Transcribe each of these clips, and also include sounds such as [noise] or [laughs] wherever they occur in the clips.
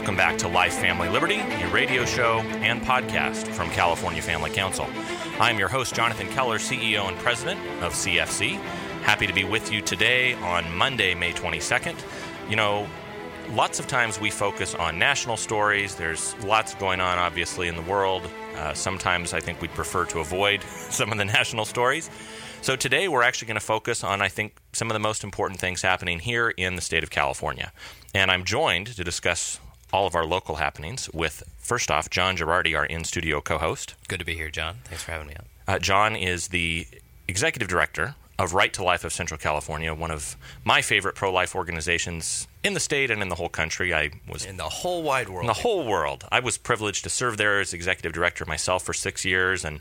Welcome back to Life, Family, Liberty, a radio show and podcast from California Family Council. I'm your host, Jonathan Keller, CEO and President of CFC. Happy to be with you today on Monday, May 22nd. You know, lots of times we focus on national stories. There's lots going on, obviously, in the world. Uh, sometimes I think we'd prefer to avoid [laughs] some of the national stories. So today we're actually going to focus on, I think, some of the most important things happening here in the state of California. And I'm joined to discuss all of our local happenings with, first off, John Girardi, our in studio co host. Good to be here, John. Thanks for having me on. Uh, John is the executive director of Right to Life of Central California, one of my favorite pro life organizations in the state and in the whole country. I was in the whole wide world. In the whole world. I was privileged to serve there as executive director myself for six years, and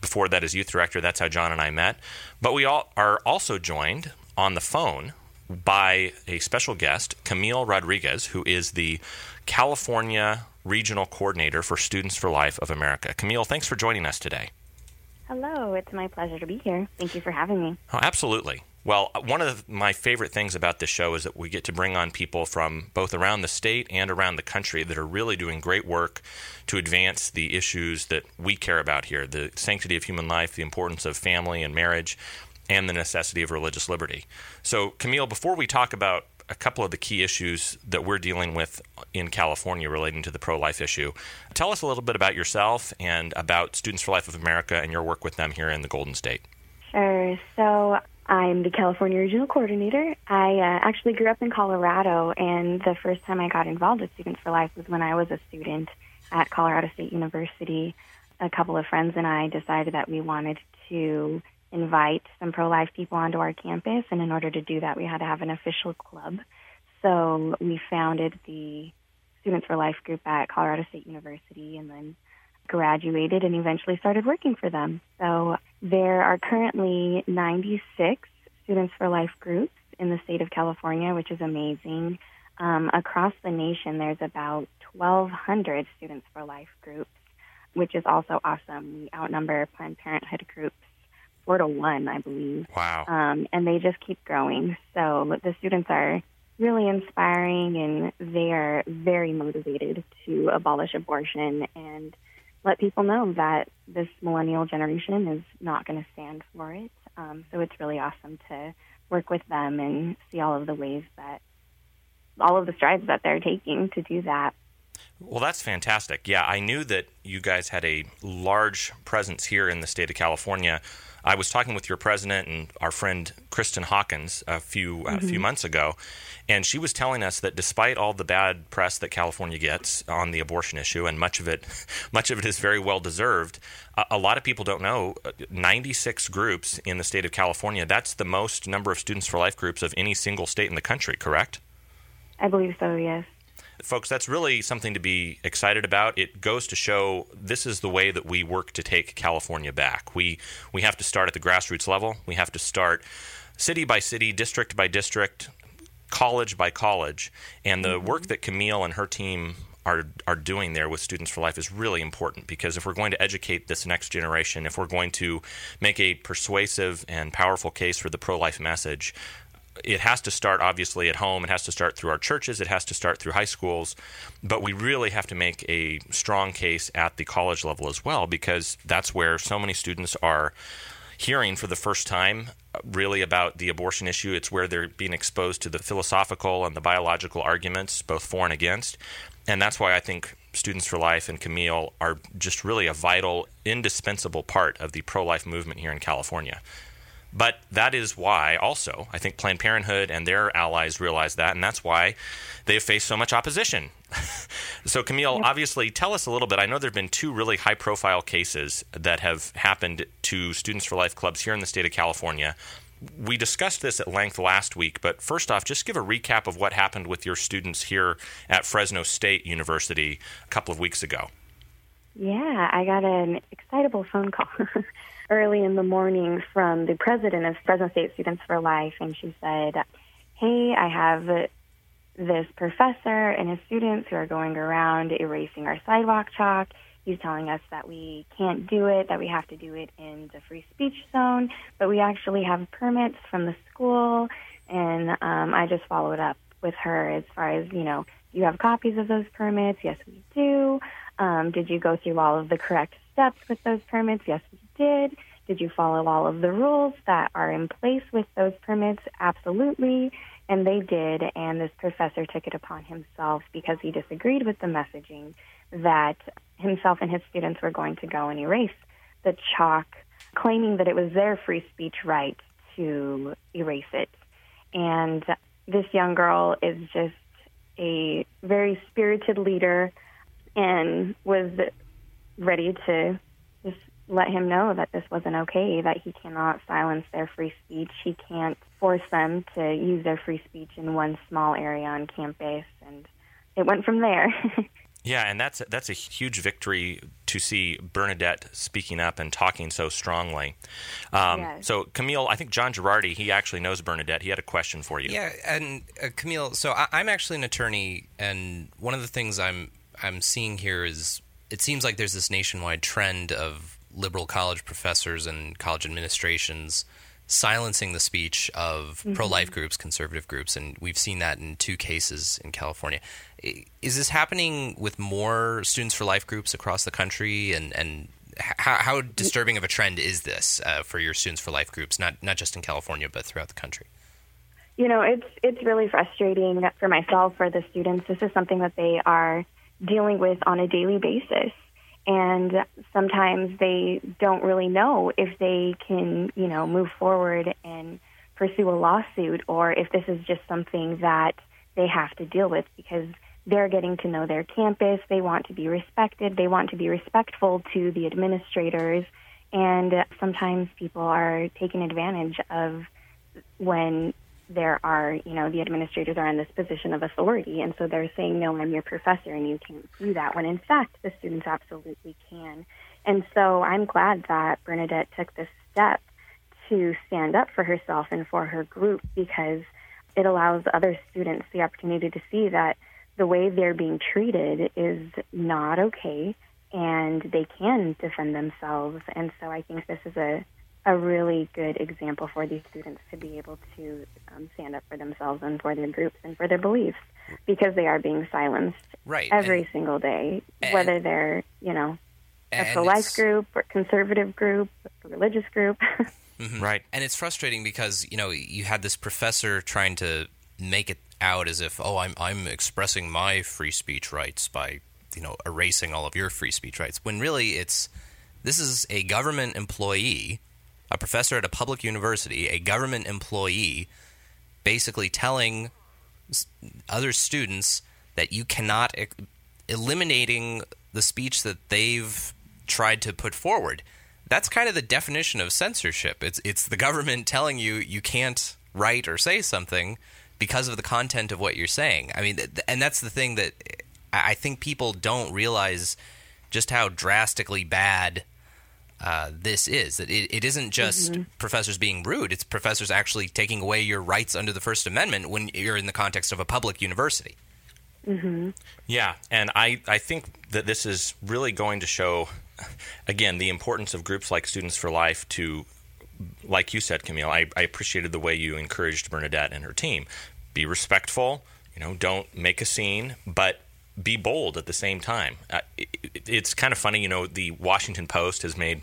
before that as youth director. That's how John and I met. But we all are also joined on the phone by a special guest, Camille Rodriguez, who is the California Regional Coordinator for Students for Life of America. Camille, thanks for joining us today. Hello, it's my pleasure to be here. Thank you for having me. Oh, absolutely. Well, uh, one of the, my favorite things about this show is that we get to bring on people from both around the state and around the country that are really doing great work to advance the issues that we care about here the sanctity of human life, the importance of family and marriage, and the necessity of religious liberty. So, Camille, before we talk about a couple of the key issues that we're dealing with in California relating to the pro life issue. Tell us a little bit about yourself and about Students for Life of America and your work with them here in the Golden State. Sure. So, I'm the California Regional Coordinator. I uh, actually grew up in Colorado, and the first time I got involved with Students for Life was when I was a student at Colorado State University. A couple of friends and I decided that we wanted to invite some pro life people onto our campus. And in order to do that, we had to have an official club. So we founded the Students for Life group at Colorado State University and then graduated and eventually started working for them. So there are currently 96 Students for Life groups in the state of California, which is amazing. Um, across the nation, there's about 1,200 Students for Life groups, which is also awesome. We outnumber Planned Parenthood groups four to one, I believe. Wow. Um, and they just keep growing. So the students are really inspiring and they are very motivated to abolish abortion and let people know that this millennial generation is not going to stand for it. Um, so it's really awesome to work with them and see all of the ways that all of the strides that they're taking to do that. Well, that's fantastic. Yeah, I knew that you guys had a large presence here in the state of California I was talking with your president and our friend Kristan Hawkins a few mm-hmm. a few mm-hmm. months ago, and she was telling us that despite all the bad press that California gets on the abortion issue, and much of it, [laughs] much of it is very well deserved. A, a lot of people don't know. Uh, 96 groups in the state of California. That's the most number of Students for Life groups of any single state in the country. Correct? I believe so. Yes folks, that's really something to be excited about. It goes to show this is the way that we work to take California back. We we have to start at the grassroots level. We have to start city by city, district by district, college by college, and the mm-hmm. work that Camille and her team are are doing there with Students for Life is really important because if we're going to educate this next generation, if we're going to make a persuasive and powerful case for the pro life message, it has to start obviously at home. It has to start through our churches. It has to start through high schools. But we really have to make a strong case at the college level as well because that's where so many students are hearing for the first time uh, really about the abortion issue. It's where they're being exposed to the philosophical and the biological arguments, both for and against. And that's why I think Students for Life and Camille are just really a vital, indispensable part of the pro life movement here in California. But that is why, also, I think Planned Parenthood and their allies realize that, and that's why they've faced so much opposition. [laughs] so, Camille, obviously, tell us a little bit. I know there have been two really high profile cases that have happened to Students for Life clubs here in the state of California. We discussed this at length last week, but first off, just give a recap of what happened with your students here at Fresno State University a couple of weeks ago. Yeah, I got an excitable phone call. [laughs] early in the morning from the president of Fresno State Students for Life, and she said, Hey, I have this professor and his students who are going around erasing our sidewalk chalk. He's telling us that we can't do it, that we have to do it in the free speech zone, but we actually have permits from the school. And um, I just followed up with her as far as, you know, you have copies of those permits? Yes, we do. Um, did you go through all of the correct steps with those permits? Yes, we did. Did you follow all of the rules that are in place with those permits? Absolutely. And they did. And this professor took it upon himself because he disagreed with the messaging that himself and his students were going to go and erase the chalk, claiming that it was their free speech right to erase it. And this young girl is just a very spirited leader and was ready to just let him know that this wasn't okay, that he cannot silence their free speech. He can't force them to use their free speech in one small area on campus. And it went from there. [laughs] Yeah, and that's that's a huge victory to see Bernadette speaking up and talking so strongly. Um, Yes. So, Camille, I think John Girardi, he actually knows Bernadette. He had a question for you. Yeah, and uh, Camille, so I, I'm actually an attorney, and one of the things I'm I'm seeing here is it seems like there's this nationwide trend of liberal college professors and college administrations silencing the speech of pro-life groups, conservative groups, and we've seen that in two cases in California. Is this happening with more students for life groups across the country, and and how, how disturbing of a trend is this uh, for your students for life groups, not not just in California but throughout the country? You know, it's it's really frustrating for myself, for the students. This is something that they are dealing with on a daily basis. And sometimes they don't really know if they can, you know, move forward and pursue a lawsuit or if this is just something that they have to deal with because they're getting to know their campus. They want to be respected. They want to be respectful to the administrators. And sometimes people are taking advantage of when there are, you know, the administrators are in this position of authority, and so they're saying, no, I'm your professor, and you can't do that, when in fact, the students absolutely can. And so I'm glad that Bernadette took this step to stand up for herself and for her group because it allows other students the opportunity to see that the way they're being treated is not okay and they can defend themselves. And so I think this is a a really good example for these students to be able to um, stand up for themselves and for their groups and for their beliefs because they are being silenced Right. every and- single day, and- whether they're, you know, a and pro life group or conservative group, a religious group. [laughs] Right. And it's frustrating because you know you had this professor trying to make it out as if oh I'm I'm expressing my free speech rights by you know erasing all of your free speech rights when really it's this is a government employee, a professor at a public university, a government employee, basically telling other students that you cannot eliminating the speech that they've tried to put forward. That's kind of the definition of censorship. It's it's the government telling you you can't write or say something because of the content of what you're saying. I mean, and that's the thing that I think people don't realize just how drastically bad uh, this is. That it, it isn't just professors being rude; it's professors actually taking away your rights under the First Amendment when you're in the context of a public university. Yeah, and I, I think that this is really going to show, again, the importance of groups like Students for Life to, like you said, Camille, I, I appreciated the way you encouraged Bernadette and her team. Be respectful, you know, don't make a scene, but be bold at the same time. Uh, it, it- it's kind of funny, you know, the Washington Post has made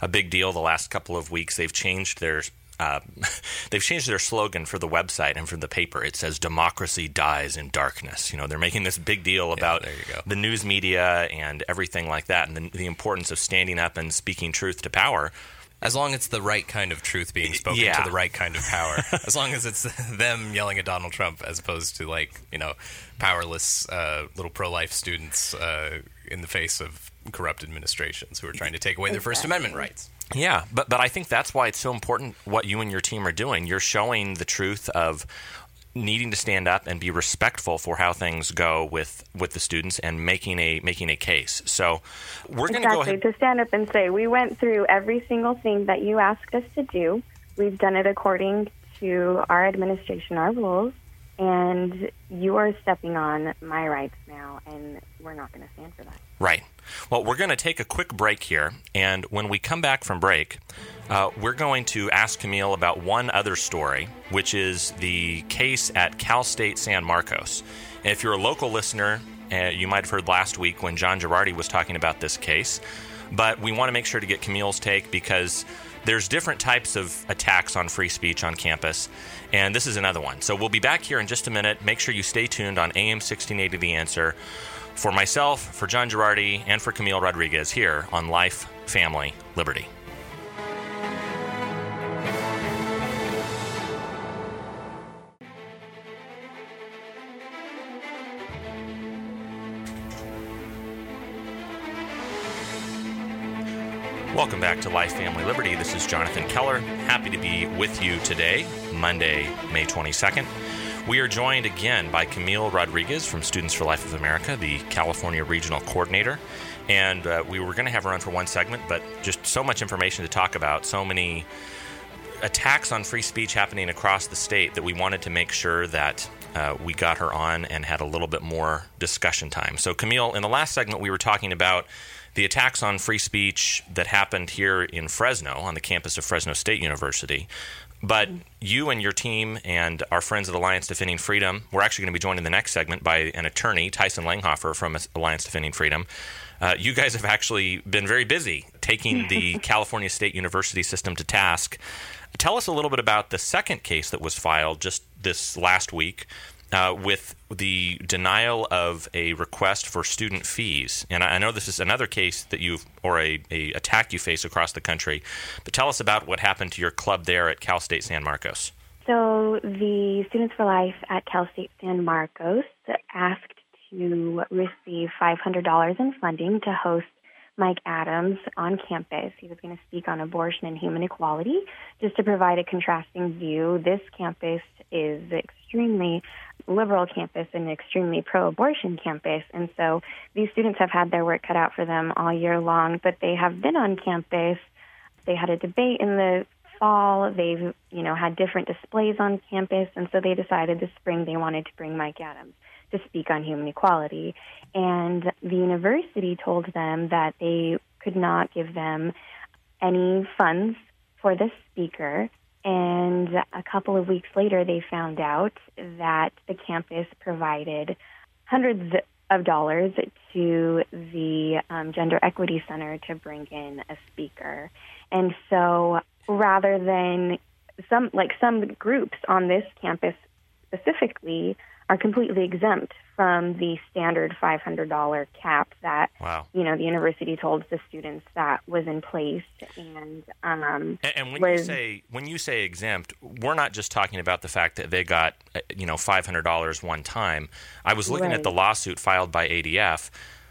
a big deal the last couple of weeks. They've changed their uh, [laughs] they've changed their slogan for the website and for the paper. It says "Democracy dies in darkness." You know, they're making this big deal about go. the news media and everything like that, and the, the importance of standing up and speaking truth to power. As long as it's the right kind of truth being spoken Yeah. to the right kind of power. [laughs] as long as it's [laughs] them yelling at Donald Trump as opposed to like, you know, powerless uh, little pro life students uh, in the face of corrupt administrations who are trying to take away their First Amendment rights. Yeah, but but I think that's why it's so important what you and your team are doing. You're showing the truth of needing to stand up and be respectful for how things go with with the students and making a making a case. So we're going to go ahead. To stand up and say, we went through every single thing that you asked us to do. We've done it according to our administration, our rules, and you are stepping on my rights now, and we're not going to stand for that. Right. Well, we're going to take a quick break here, and when we come back from break, uh, we're going to ask Camille about one other story, which is the case at Cal State San Marcos. And if you're a local listener, uh, you might have heard last week when John Girardi was talking about this case, but we want to make sure to get Camille's take because there's different types of attacks on free speech on campus, and this is another one. So we'll be back here in just a minute. Make sure you stay tuned on AM 1680 The Answer. For myself, for John Girardi, and for Camille Rodriguez here on Life, Family, Liberty. Welcome back to Life, Family, Liberty. This is Jonathan Keller. Happy to be with you today, Monday, May 22nd. We are joined again by Camille Rodriguez from Students for Life of America, the California Regional Coordinator. And uh, we were going to have her on for one segment, but just so much information to talk about, so many attacks on free speech happening across the state that we wanted to make sure that uh, we got her on and had a little bit more discussion time. So, Camille, in the last segment, we were talking about the attacks on free speech that happened here in Fresno, on the campus of Fresno State University. But you and your team and our friends at Alliance Defending Freedom, we're actually going to be joined in the next segment by an attorney, Tyson Langhofer from Alliance Defending Freedom. Uh, you guys have actually been very busy taking the [laughs] California State University system to task. Tell us a little bit about the second case that was filed just this last week uh, with the denial of a request for student fees. And I know this is another case that you've, or a, a attack you face across the country. But tell us about what happened to your club there at Cal State San Marcos. So the Students for Life at Cal State San Marcos asked to receive $500 in funding to host Mike Adams on campus. He was going to speak on abortion and human equality. Just to provide a contrasting view, this campus is extremely liberal campus and extremely pro-abortion campus, and so these students have had their work cut out for them all year long. But they have been on campus. They had a debate in the fall. They've you know had different displays on campus, and so they decided this spring they wanted to bring Mike Adams to speak on human equality. And the university told them that they could not give them any funds for this speaker and a couple of weeks later, they found out that the campus provided hundreds of dollars to the um, Gender Equity Center to bring in a speaker. And so rather than some, like some groups on this campus specifically, are completely exempt from the standard $500 cap that wow. you know the university told the students that was in place and um, and, and when was, you say when you say exempt we're not just talking about the fact that they got uh, you know $500 one time i was looking right. at the lawsuit filed by adf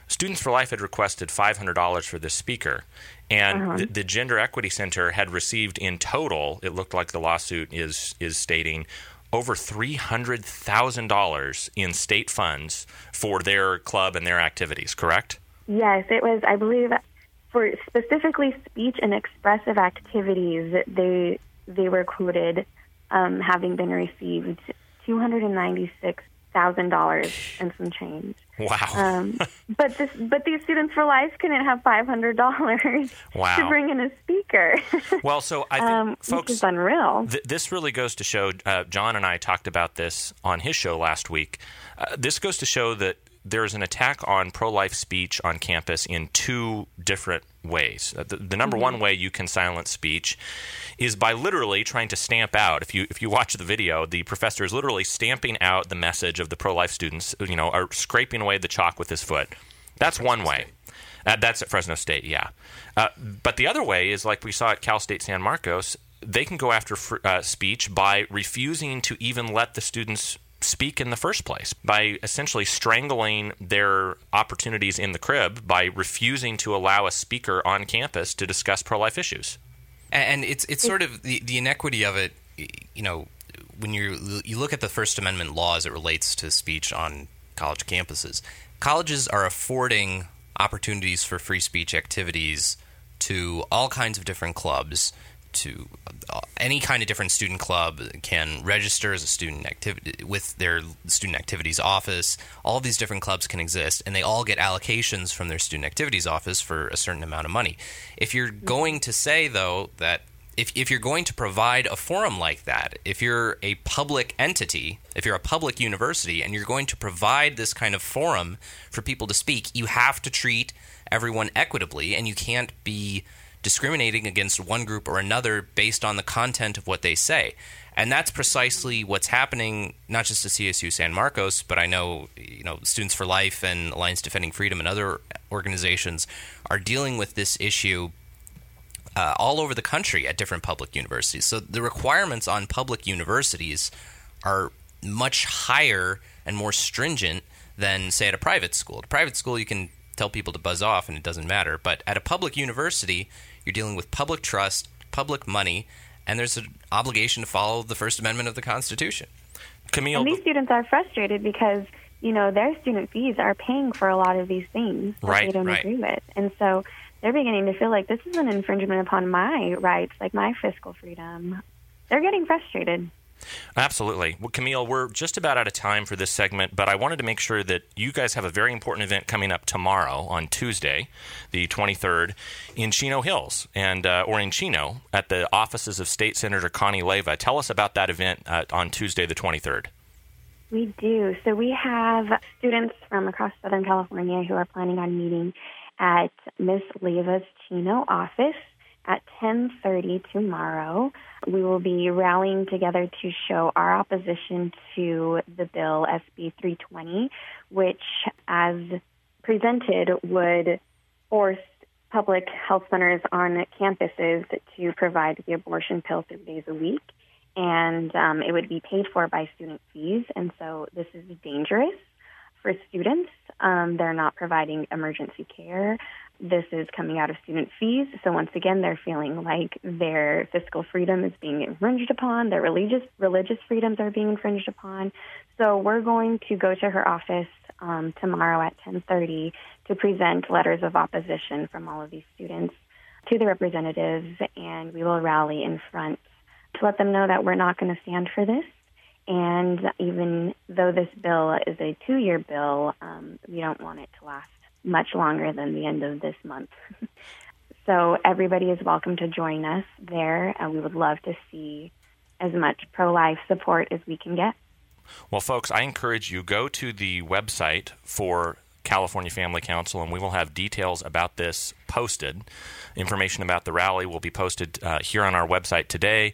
students for life had requested $500 for this speaker and uh-huh. the, the gender equity center had received in total it looked like the lawsuit is is stating over $300,000 in state funds for their club and their activities, correct? Yes, it was, I believe, for specifically speech and expressive activities, they, they were quoted um, having been received $296,000 and some change. Wow. Um, [laughs] but this, but these students for life couldn't have five hundred dollars wow. to bring in a speaker. [laughs] well, so I think um, folks, is unreal. Th- this really goes to show. Uh, John and I talked about this on his show last week. Uh, this goes to show that there's an attack on pro-life speech on campus in two different ways. Uh, the, the, number mm-hmm. one way you can silence speech is by literally trying to stamp out. If you if you watch the video, the professor is literally stamping out the message of the pro-life students. You know, are scraping away the chalk with his foot. That's one way. Uh, that's at Fresno State, yeah. Uh, but the other way is like we saw at Cal State San Marcos. They can go after fr- uh, speech by refusing to even let the students speak in the first place by essentially strangling their opportunities in the crib by refusing to allow a speaker on campus to discuss pro-life issues. And it's it's sort of the, the inequity of it, you know, when you you look at the First Amendment law as it relates to speech on college campuses. Colleges are affording opportunities for free speech activities to all kinds of different clubs to uh, any kind of different student club can register as a student activity with their student activities office. All of these different clubs can exist, and they all get allocations from their student activities office for a certain amount of money. If you're going to say though that if, if you're going to provide a forum like that, if you're a public entity, if you're a public university, and you're going to provide this kind of forum for people to speak, you have to treat everyone equitably, and you can't be discriminating against one group or another based on the content of what they say. And that's precisely what's happening, not just at CSU San Marcos, but I know you know Students for Life and Alliance Defending Freedom and other organizations are dealing with this issue uh, all over the country at different public universities. So the requirements on public universities are much higher and more stringent than, say, at a private school. At a private school, you can tell people to buzz off and it doesn't matter. But at a public university, you're dealing with public trust, public money, and there's an obligation to follow the First Amendment of the Constitution. Camille, and these students are frustrated because you know their student fees are paying for a lot of these things that right, they don't right. agree with, and so they're beginning to feel like this is an infringement upon my rights, like my fiscal freedom. They're getting frustrated. Absolutely. Well, Camille, we're just about out of time for this segment, but I wanted to make sure that you guys have a very important event coming up tomorrow on Tuesday, the 23rd, in Chino Hills and uh, or in Chino at the offices of State Senator Connie Leyva. Tell us about that event uh, on Tuesday, the 23rd. We do. So we have students from across Southern California who are planning on meeting at Miss Leyva's Chino office at 10:30 tomorrow. We will be rallying together to show our opposition to the bill SB 320, which as presented would force public health centers on campuses to provide the abortion pill 3 days a week and um, it would be paid for by student fees and so this is dangerous for students. Um, they're not providing emergency care. This is coming out of student fees. So once again, they're feeling like their fiscal freedom is being infringed upon. Their religious religious freedoms are being infringed upon. So we're going to go to her office um, tomorrow at 10:30 to present letters of opposition from all of these students to the representatives, and we will rally in front to let them know that we're not going to stand for this and even though this bill is a two year bill, um, we don't want it to last much longer than the end of this month. [laughs] so everybody is welcome to join us there, and we would love to see as much pro life support as we can get. Well, folks, I encourage you go to the website for California Family Council, and we will have details about this posted. Information about the rally will be posted uh, here on our website today,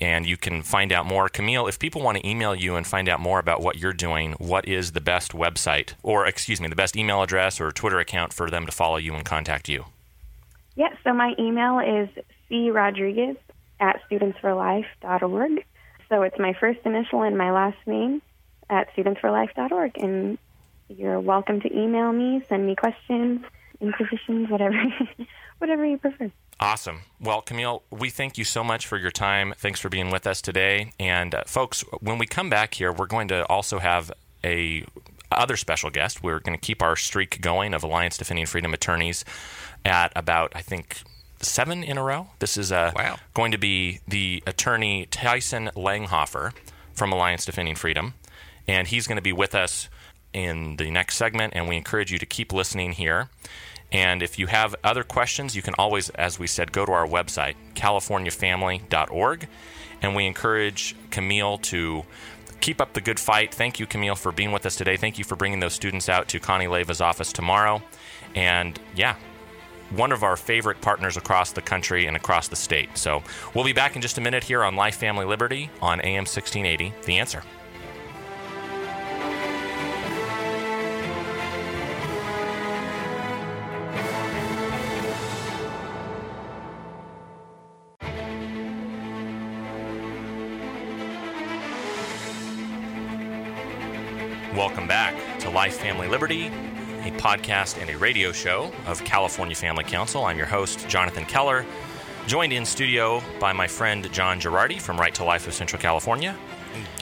and you can find out more. Camille, if people want to email you and find out more about what you're doing, what is the best website, or excuse me, the best email address or Twitter account for them to follow you and contact you? Yeah, so my email is crodriguez at studentsforlife.org. So it's my first initial and my last name at studentsforlife.org. And you're welcome to email me, send me questions, inquisitions, whatever, [laughs] whatever you prefer. Awesome. Well, Camille, we thank you so much for your time. Thanks for being with us today. And uh, folks, when we come back here, we're going to also have a other special guest. We're going to keep our streak going of Alliance Defending Freedom attorneys at about, I think, seven in a row. This is uh, wow. going to be the attorney Tyson Langhofer from Alliance Defending Freedom, and he's going to be with us in the next segment. And we encourage you to keep listening here. And if you have other questions, you can always, as we said, go to our website, californiafamily.org. And we encourage Camille to keep up the good fight. Thank you, Camille, for being with us today. Thank you for bringing those students out to Connie Leyva's office tomorrow. And yeah, one of our favorite partners across the country and across the state. So we'll be back in just a minute here on Life, Family, Liberty on AM 1680. The answer. Life, Family, Liberty, a podcast and a radio show of California Family Council. I'm your host, Jonathan Keller, joined in studio by my friend John Girardi from Right to Life of Central California.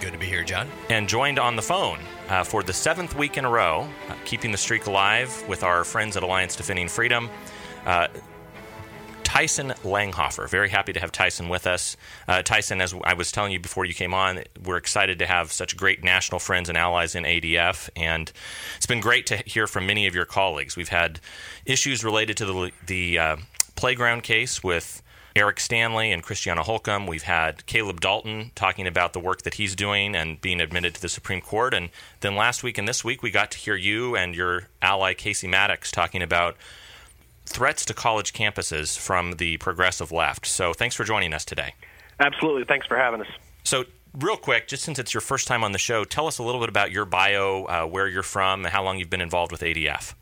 Good to be here, John. And joined on the phone uh, for the seventh week in a row, uh, keeping the streak alive with our friends at Alliance Defending Freedom. Uh, Tyson Langhofer. Very happy to have Tyson with us. Uh, Tyson, as I was telling you before you came on, we're excited to have such great national friends and allies in ADF, and it's been great to hear from many of your colleagues. We've had issues related to the, the uh, playground case with Eric Stanley and Christiana Holcomb. We've had Caleb Dalton talking about the work that he's doing and being admitted to the Supreme Court. And then last week and this week, we got to hear you and your ally, Casey Mattox, talking about threats to college campuses from the progressive left. So thanks for joining us today. Absolutely. Thanks for having us. So, real quick, just since it's your first time on the show, tell us a little bit about your bio, uh, where you're from, and how long you've been involved with ADF.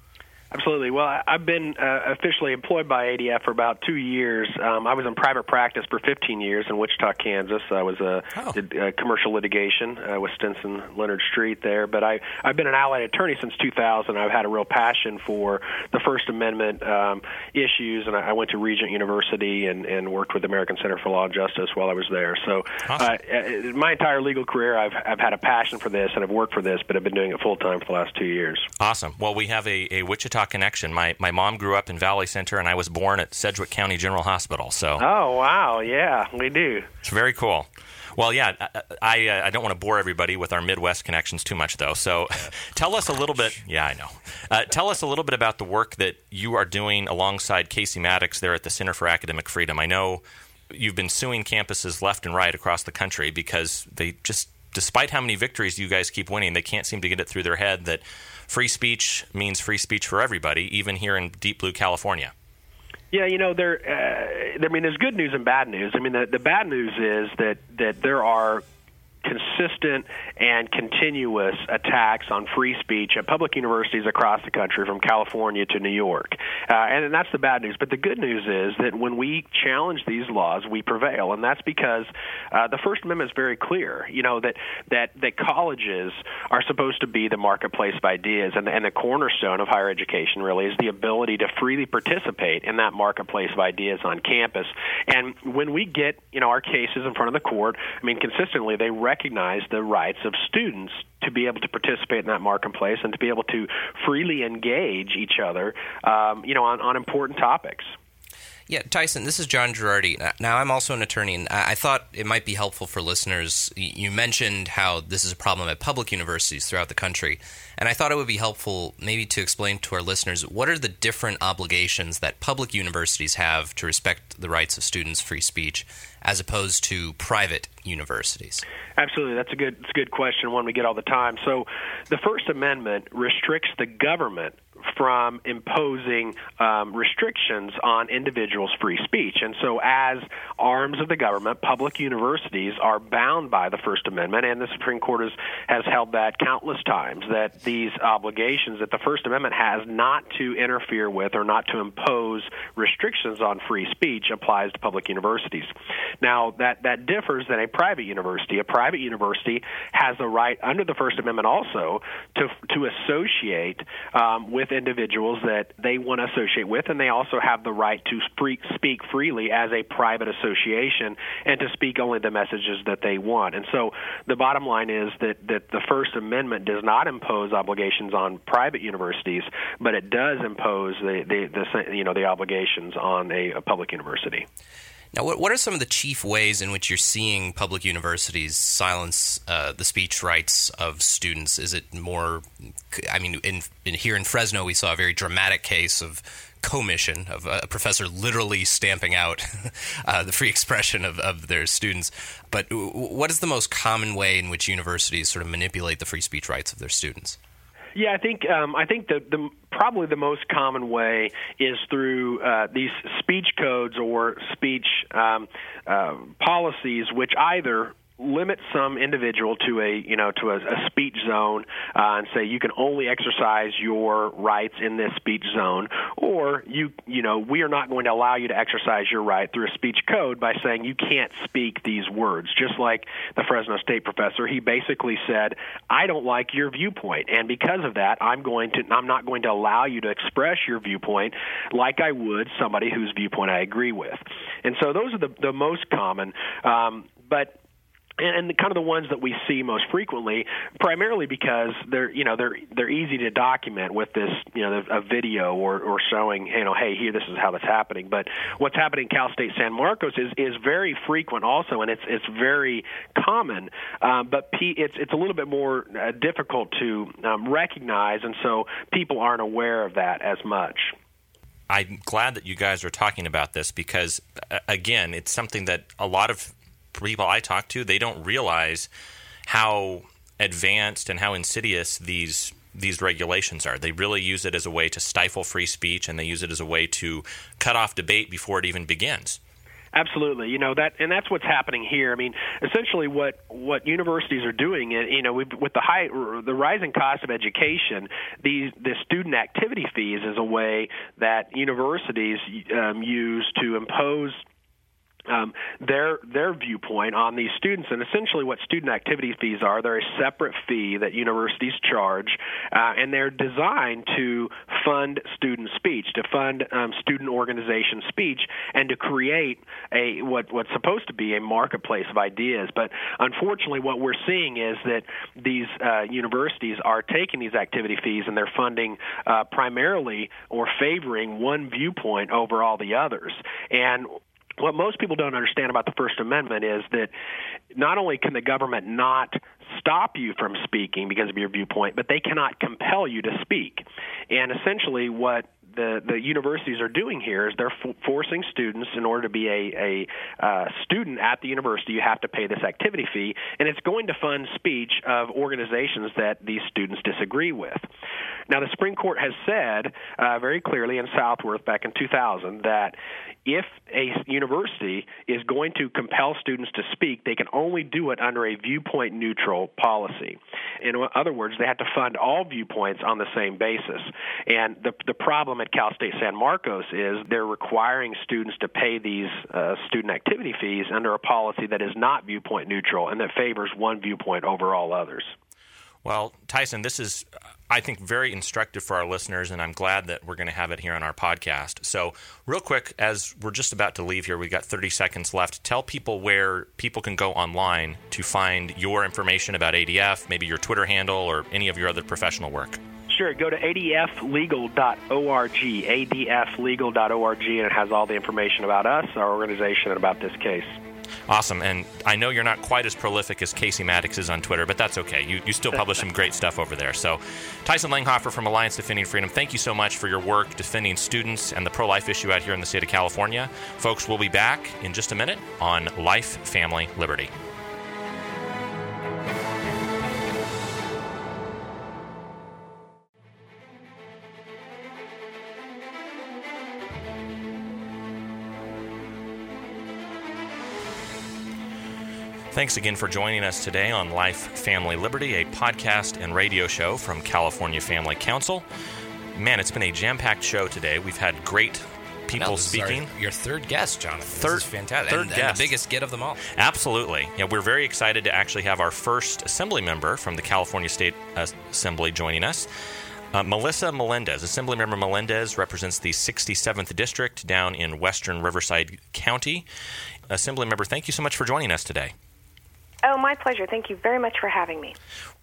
Absolutely. Well, I've been uh, officially employed by ADF for about two years. Um, I was in private practice for 15 years in Wichita, Kansas. I was a oh. did, uh, commercial litigation uh, with Stinson Leonard Street there. But I I've been an allied attorney since 2000. I've had a real passion for the First Amendment um, issues, and I, I went to Regent University and, and worked with the American Center for Law and Justice while I was there. So, awesome. Uh, uh, my entire legal career, I've I've had a passion for this, and I've worked for this, but I've been doing it full time for the last two years. Awesome. Well, we have a, a Wichita connection. My my mom grew up in Valley Center, and I was born at Sedgwick County General Hospital. So. Oh wow! Yeah, we do. It's very cool. Well, yeah, I I, uh, I don't want to bore everybody with our Midwest connections too much, though. So, [laughs] tell us a little bit. Yeah, I know. Uh, tell us a little bit about the work that you are doing alongside Casey Mattox there at the Center for Academic Freedom. I know you've been suing campuses left and right across the country because they just, despite how many victories you guys keep winning, they can't seem to get it through their head that free speech means free speech for everybody, even here in deep blue California. Yeah, you know, there. Uh, I mean, there's good news and bad news. I mean, the, the bad news is that that there are consistent and continuous attacks on free speech at public universities across the country, from California to New York. Uh, and that's the bad news. But the good news is that when we challenge these laws, we prevail, and that's because uh, the First Amendment is very clear. You know that that that colleges are supposed to be the marketplace of ideas, and, and the cornerstone of higher education really is the ability to freely participate in that marketplace of ideas on campus. And when we get you know our cases in front of the court, I mean consistently they recognize the rights of students to be able to participate in that marketplace and to be able to freely engage each other, um, you know, on, on important topics. Yeah, Tyson, this is John Girardi. Uh, now, I'm also an attorney, and I thought it might be helpful for listeners. You mentioned how this is a problem at public universities throughout the country, and I thought it would be helpful maybe to explain to our listeners what are the different obligations that public universities have to respect the rights of students' free speech as opposed to private universities? Absolutely, that's a good, that's a good question, one we get all the time. So, the First Amendment restricts the government from imposing um, restrictions on individuals' free speech. And so, as arms of the government, public universities are bound by the First Amendment, and the Supreme Court has, has held that countless times that these obligations that the First Amendment has not to interfere with or not to impose restrictions on free speech applies to public universities. Now, that, that differs than a private university. A private university has the right under the First Amendment also to, to associate um, with individuals that they want to associate with, and they also have the right to speak, speak freely as a private association and to speak only the messages that they want. And so the bottom line is that, that the First Amendment does not impose obligations on private universities, but it does impose the, the, the you know the obligations on a, a public university. Now, what, what are some of the chief ways in which you're seeing public universities silence uh, the speech rights of students? Is it more, I mean, in, in, here in Fresno, we saw a very dramatic case of commission of a professor literally stamping out [laughs] uh, the free expression of, of their students. But what is the most common way in which universities sort of manipulate the free speech rights of their students? Yeah, I think um, I think the, the probably the most common way is through uh, these speech codes or speech um, uh, policies, which either limit some individual to a you know to a, a speech zone uh, and say you can only exercise your rights in this speech zone, or you you know we are not going to allow you to exercise your right through a speech code by saying you can't speak these words. Just like the Fresno State professor, he basically said, "I don't like your viewpoint, and because of that, I'm going to I'm not going to allow you to express your viewpoint like I would somebody whose viewpoint I agree with." And so those are the the most common. Um, but and, kind of the ones that we see most frequently, primarily because they're you know they're they're easy to document with this you know a video or or showing you know hey here this is how that's happening. But what's happening in Cal State San Marcos is is very frequent also, and it's it's very common. Um, but P, it's it's a little bit more uh, difficult to um, recognize, and so people aren't aware of that as much. I'm glad that you guys are talking about this because, again, it's something that a lot of people I talk to, they don't realize how advanced and how insidious these these regulations are. They really use it as a way to stifle free speech, and they use it as a way to cut off debate before it even begins. Absolutely, you know that, and that's what's happening here. I mean, essentially, what what universities are doing, you know, with the high, the rising cost of education, these the student activity fees is a way that universities um, use to impose um, their their viewpoint on these students. And essentially, what student activity fees are, they're a separate fee that universities charge, uh, and they're designed to fund student speech, to fund um, student organization speech, and to create a what what's supposed to be a marketplace of ideas. But unfortunately, what we're seeing is that these uh, universities are taking these activity fees and they're funding uh, primarily or favoring one viewpoint over all the others. And what most people don't understand about the First Amendment is that not only can the government not stop you from speaking because of your viewpoint, but they cannot compel you to speak. And essentially, what the the universities are doing here is they're f- forcing students in order to be a a uh, student at the university you have to pay this activity fee and it's going to fund speech of organizations that these students disagree with. Now the supreme court has said uh, very clearly in southworth back in 2000 that if a university is going to compel students to speak they can only do it under a viewpoint neutral policy. In other words they have to fund all viewpoints on the same basis. And the the problem at Cal State San Marcos is they're requiring students to pay these uh, student activity fees under a policy that is not viewpoint neutral and that favors one viewpoint over all others. Well, Tyson, this is, I think, very instructive for our listeners, and I'm glad that we're going to have it here on our podcast. So, real quick, as we're just about to leave here, we've got 30 seconds left. Tell people where people can go online to find your information about ADF, maybe your Twitter handle, or any of your other professional work. Sure. Go to adflegal.org, adflegal.org, and it has all the information about us, our organization, and about this case. Awesome. And I know you're not quite as prolific as Casey Mattox is on Twitter, but that's okay. You, you still publish some great stuff over there. So, Tyson Langhofer from Alliance Defending Freedom, thank you so much for your work defending students and the pro life issue out here in the state of California. Folks, we'll be back in just a minute on Life, Family, Liberty. Thanks again for joining us today on Life, Family, Liberty, a podcast and radio show from California Family Council. Man, it's been a jam packed show today. We've had great people speaking. Our, your third guest, Jonathan. Third, this is fantastic. Third and, guest. And the biggest get of them all. Absolutely. Yeah, we're very excited to actually have our first assembly member from the California State Assembly joining us. Uh, Melissa Melendez, Assemblymember Melendez, represents the 67th District down in western Riverside County. Assemblymember, thank you so much for joining us today. Oh, my pleasure. Thank you very much for having me.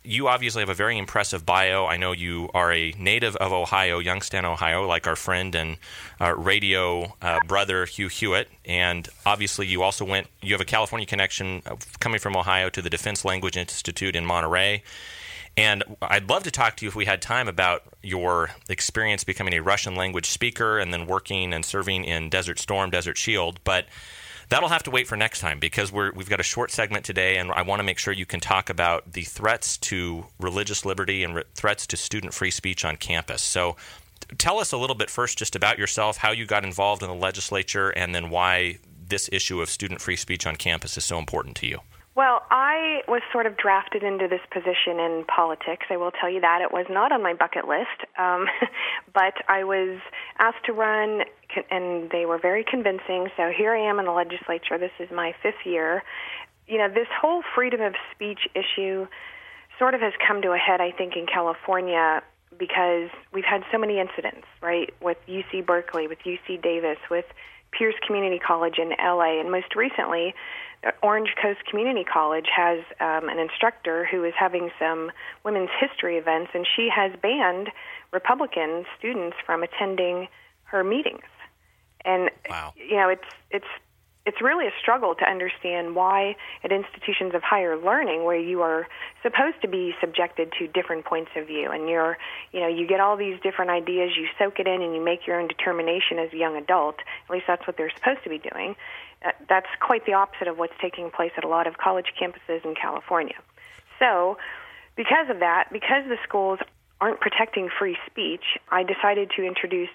You obviously have a very impressive bio. I know you are a native of Ohio, Youngstown, Ohio, like our friend and uh, radio uh, brother Hugh Hewitt. And obviously, you also went. You have a California connection uh, coming from Ohio to the Defense Language Institute in Monterey. And I'd love to talk to you if we had time about your experience becoming a Russian language speaker and then working and serving in Desert Storm, Desert Shield. But That'll have to wait for next time because we have got a short segment today, and I want to make sure you can talk about the threats to religious liberty and re- threats to student free speech on campus. So, tell us a little bit first just about yourself, how you got involved in the legislature, and then why this issue of student free speech on campus is so important to you. Well, I was sort of drafted into this position in politics. I will tell you that it was not on my bucket list, um, [laughs] but I was asked to run, and they were very convincing. So here I am in the legislature. This is my fifth year. You know, this whole freedom of speech issue sort of has come to a head, I think, in California because we've had so many incidents, right, with UC Berkeley, with UC Davis, with Pierce Community College in LA, and most recently, Orange Coast Community College has um, an instructor who is having some women's history events, and she has banned Republican students from attending her meetings. And wow. you know, it's it's it's really a struggle to understand why at institutions of higher learning where you are supposed to be subjected to different points of view and you're you know you get all these different ideas you soak it in and you make your own determination as a young adult at least that's what they're supposed to be doing uh, that's quite the opposite of what's taking place at a lot of college campuses in California. So because of that because the schools aren't protecting free speech I decided to introduce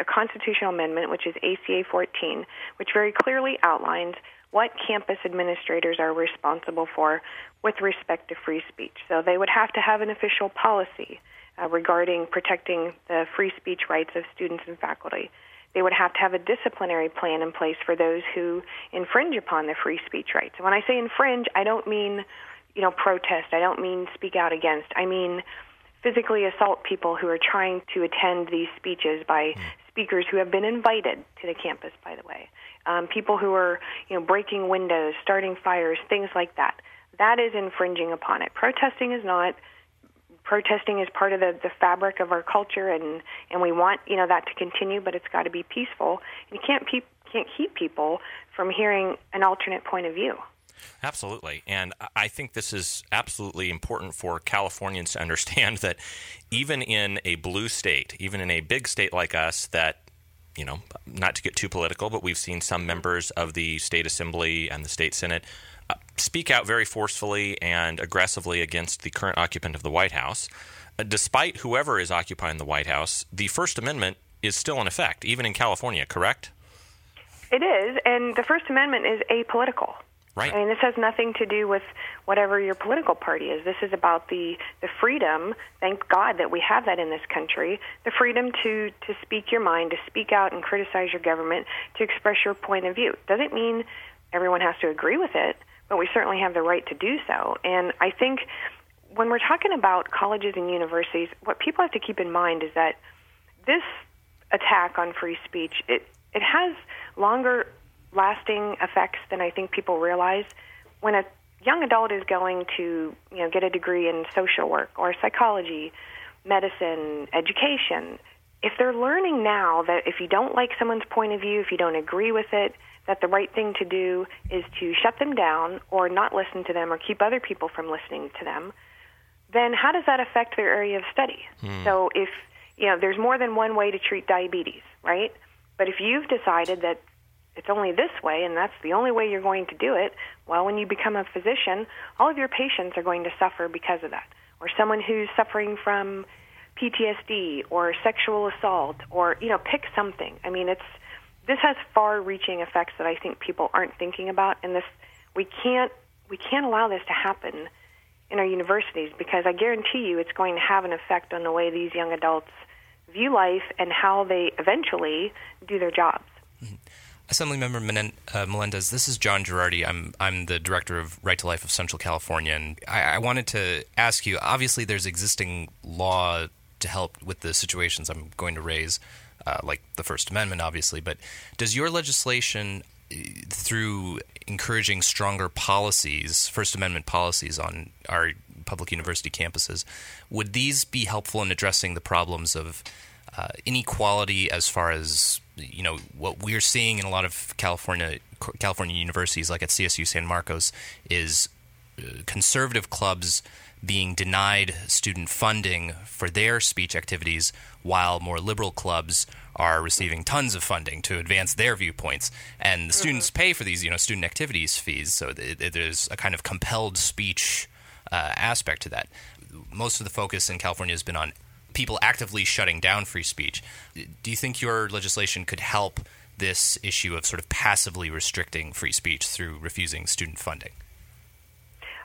a constitutional amendment, which is ACA 14, which very clearly outlines what campus administrators are responsible for with respect to free speech. So they would have to have an official policy uh, regarding protecting the free speech rights of students and faculty. They would have to have a disciplinary plan in place for those who infringe upon the free speech rights. And when I say infringe, I don't mean, you know, protest. I don't mean speak out against. I mean physically assault people who are trying to attend these speeches by mm speakers who have been invited to the campus, by the way, um, people who are you know breaking windows, starting fires, things like that. That is infringing upon it. Protesting is not. Protesting is part of the, the fabric of our culture, and, and we want you know that to continue, but it's got to be peaceful. You can't pe- can't keep people from hearing an alternate point of view. Absolutely. And I think this is absolutely important for Californians to understand [laughs] that even in a blue state, even in a big state like us, that you know, not to get too political, but we've seen some members of the state assembly and the state senate uh, speak out very forcefully and aggressively against the current occupant of the White House. Uh, despite whoever is occupying the White House, the First Amendment is still in effect, even in California, correct? It is, and the First Amendment is apolitical. Right. I mean, this has nothing to do with whatever your political party is. This is about the the freedom. Thank God that we have that in this country. The freedom to to speak your mind, to speak out and criticize your government, to express your point of view. Doesn't mean everyone has to agree with it, but we certainly have the right to do so. And I think when we're talking about colleges and universities, what people have to keep in mind is that this attack on free speech it it has longer lasting effects than I think people realize. When a young adult is going to, you know, get a degree in social work or psychology, medicine, education, if they're learning now that if you don't like someone's point of view, if you don't agree with it, that the right thing to do is to shut them down or not listen to them or keep other people from listening to them, then how does that affect their area of study? Hmm. So if you know, there's more than one way to treat diabetes, right? But if you've decided that it's only this way and that's the only way you're going to do it, well, when you become a physician, all of your patients are going to suffer because of that. Or someone who's suffering from PTSD or sexual assault or, you know, pick something. I mean, it's this has far-reaching effects that I think people aren't thinking about and this we can't we can't allow this to happen in our universities because I guarantee you it's going to have an effect on the way these young adults view life and how they eventually do their jobs. Mm-hmm. Assemblymember uh, Melendez, this is John Gerardi. I'm I'm the director of Right to Life of Central California, and I, I wanted to ask you. Obviously, there's existing law to help with the situations I'm going to raise, uh, like the First Amendment, obviously. But does your legislation, uh, through encouraging stronger policies, First Amendment policies on our public university campuses, would these be helpful in addressing the problems of uh, inequality as far as you know what we're seeing in a lot of California California universities, like at CSU San Marcos, is uh, conservative clubs being denied student funding for their speech activities, while more liberal clubs are receiving tons of funding to advance their viewpoints. And the students mm-hmm. pay for these, you know, student activities fees. So it, it, there's a kind of compelled speech uh, aspect to that. Most of the focus in California has been on people actively shutting down free speech. Do you think your legislation could help this issue of sort of passively restricting free speech through refusing student funding?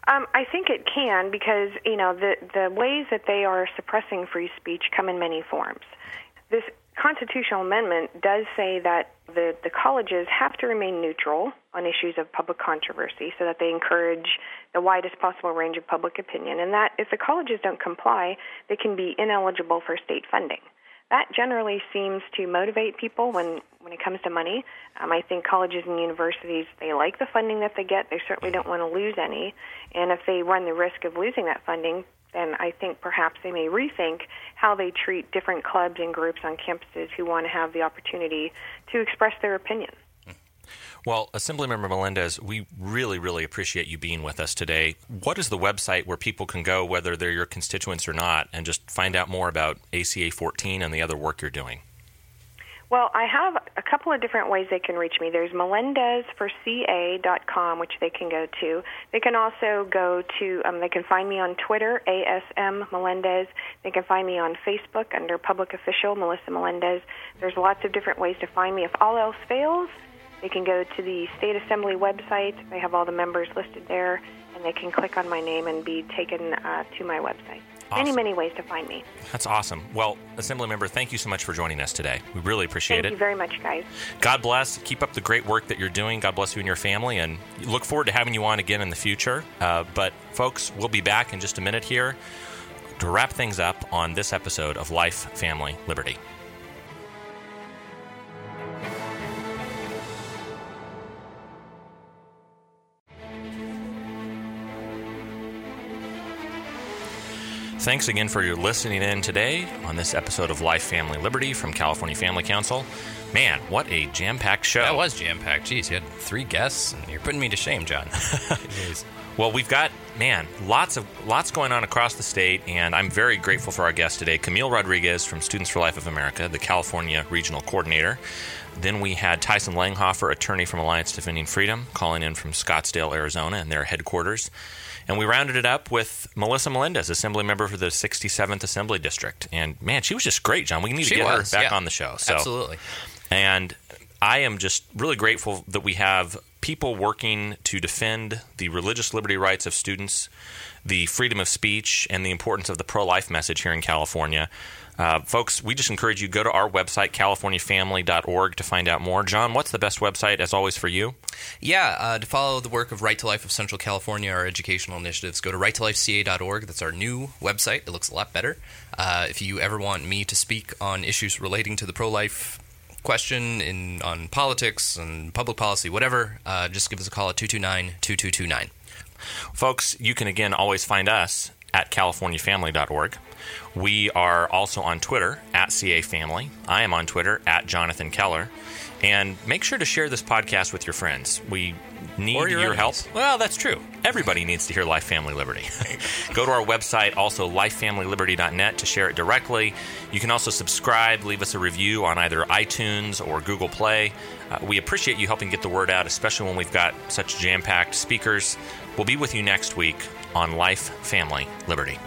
Um, I think it can because you know the the ways that they are suppressing free speech come in many forms. This constitutional amendment does say that the, the colleges have to remain neutral on issues of public controversy so that they encourage the widest possible range of public opinion, and that if the colleges don't comply, they can be ineligible for state funding. that generally seems to motivate people when when it comes to money. Um, I think colleges and universities they like the funding that they get. They certainly don't want to lose any, and if they run the risk of losing that funding, then I think perhaps they may rethink how they treat different clubs and groups on campuses who want to have the opportunity to express their opinion. Well, Assemblymember Melendez, we really, really appreciate you being with us today. What is the website where people can go, whether they're your constituents or not, and just find out more about ACA 14 and the other work you're doing? Well, I have a couple of different ways they can reach me. There's melendezforca.com, which they can go to. They can also go to, um, they can find me on Twitter, ASM Melendez. They can find me on Facebook under Public Official, Melissa Melendez. There's lots of different ways to find me. If all else fails, they can go to the State Assembly website. They have all the members listed there, they can click on my name and be taken uh, to my website. Awesome. Many, many ways to find me. That's awesome. Well, Assembly member, thank you so much for joining us today. We really appreciate thank it. Thank you very much, guys. God bless. Keep up the great work that you're doing. God bless you and your family, and look forward to having you on again in the future. Uh, but, folks, we'll be back in just a minute here to wrap things up on this episode of Life, Family, Liberty. Thanks again for your listening in today on this episode of Life, Family, Liberty from California Family Council. Man, what a jam packed show. That was jam packed. Jeez, you had three guests, and you're putting me to shame, John. [laughs] well, we've got, man, lots of lots going on across the state, and I'm very grateful for our guest today, Camille Rodriguez from Students for Life of America, the California Regional Coordinator. Then we had Tyson Langhofer, attorney from Alliance Defending Freedom, calling in from Scottsdale, Arizona, and their headquarters. And we rounded it up with Melissa Melendez, Assembly member for the 67th Assembly District. And man, she was just great, John. We need she to get was, her back yeah. on the show. So. Absolutely. And I am just really grateful that we have people working to defend the religious liberty rights of students, the freedom of speech, and the importance of the pro life message here in California. Uh, folks, we just encourage you go to our website, californiafamily.org, to find out more. John, what's the best website, as always, for you? Yeah, uh, to follow the work of Right to Life of Central California, our educational initiatives, go to righttolifeca.org. That's our new website. It looks a lot better. Uh, if you ever want me to speak on issues relating to the pro life question in on politics and public policy, whatever, uh, just give us a call at 229 2229. Folks, you can again always find us at californiafamily.org. We are also on Twitter at CA Family. I am on Twitter at Jonathan Keller. And make sure to share this podcast with your friends. We need your, your help. Well, that's true. Everybody needs to hear Life Family Liberty. [laughs] Go to our website, also lifefamilyliberty.net, to share it directly. You can also subscribe, leave us a review on either iTunes or Google Play. Uh, we appreciate you helping get the word out, especially when we've got such jam packed speakers. We'll be with you next week on Life, Family, Liberty.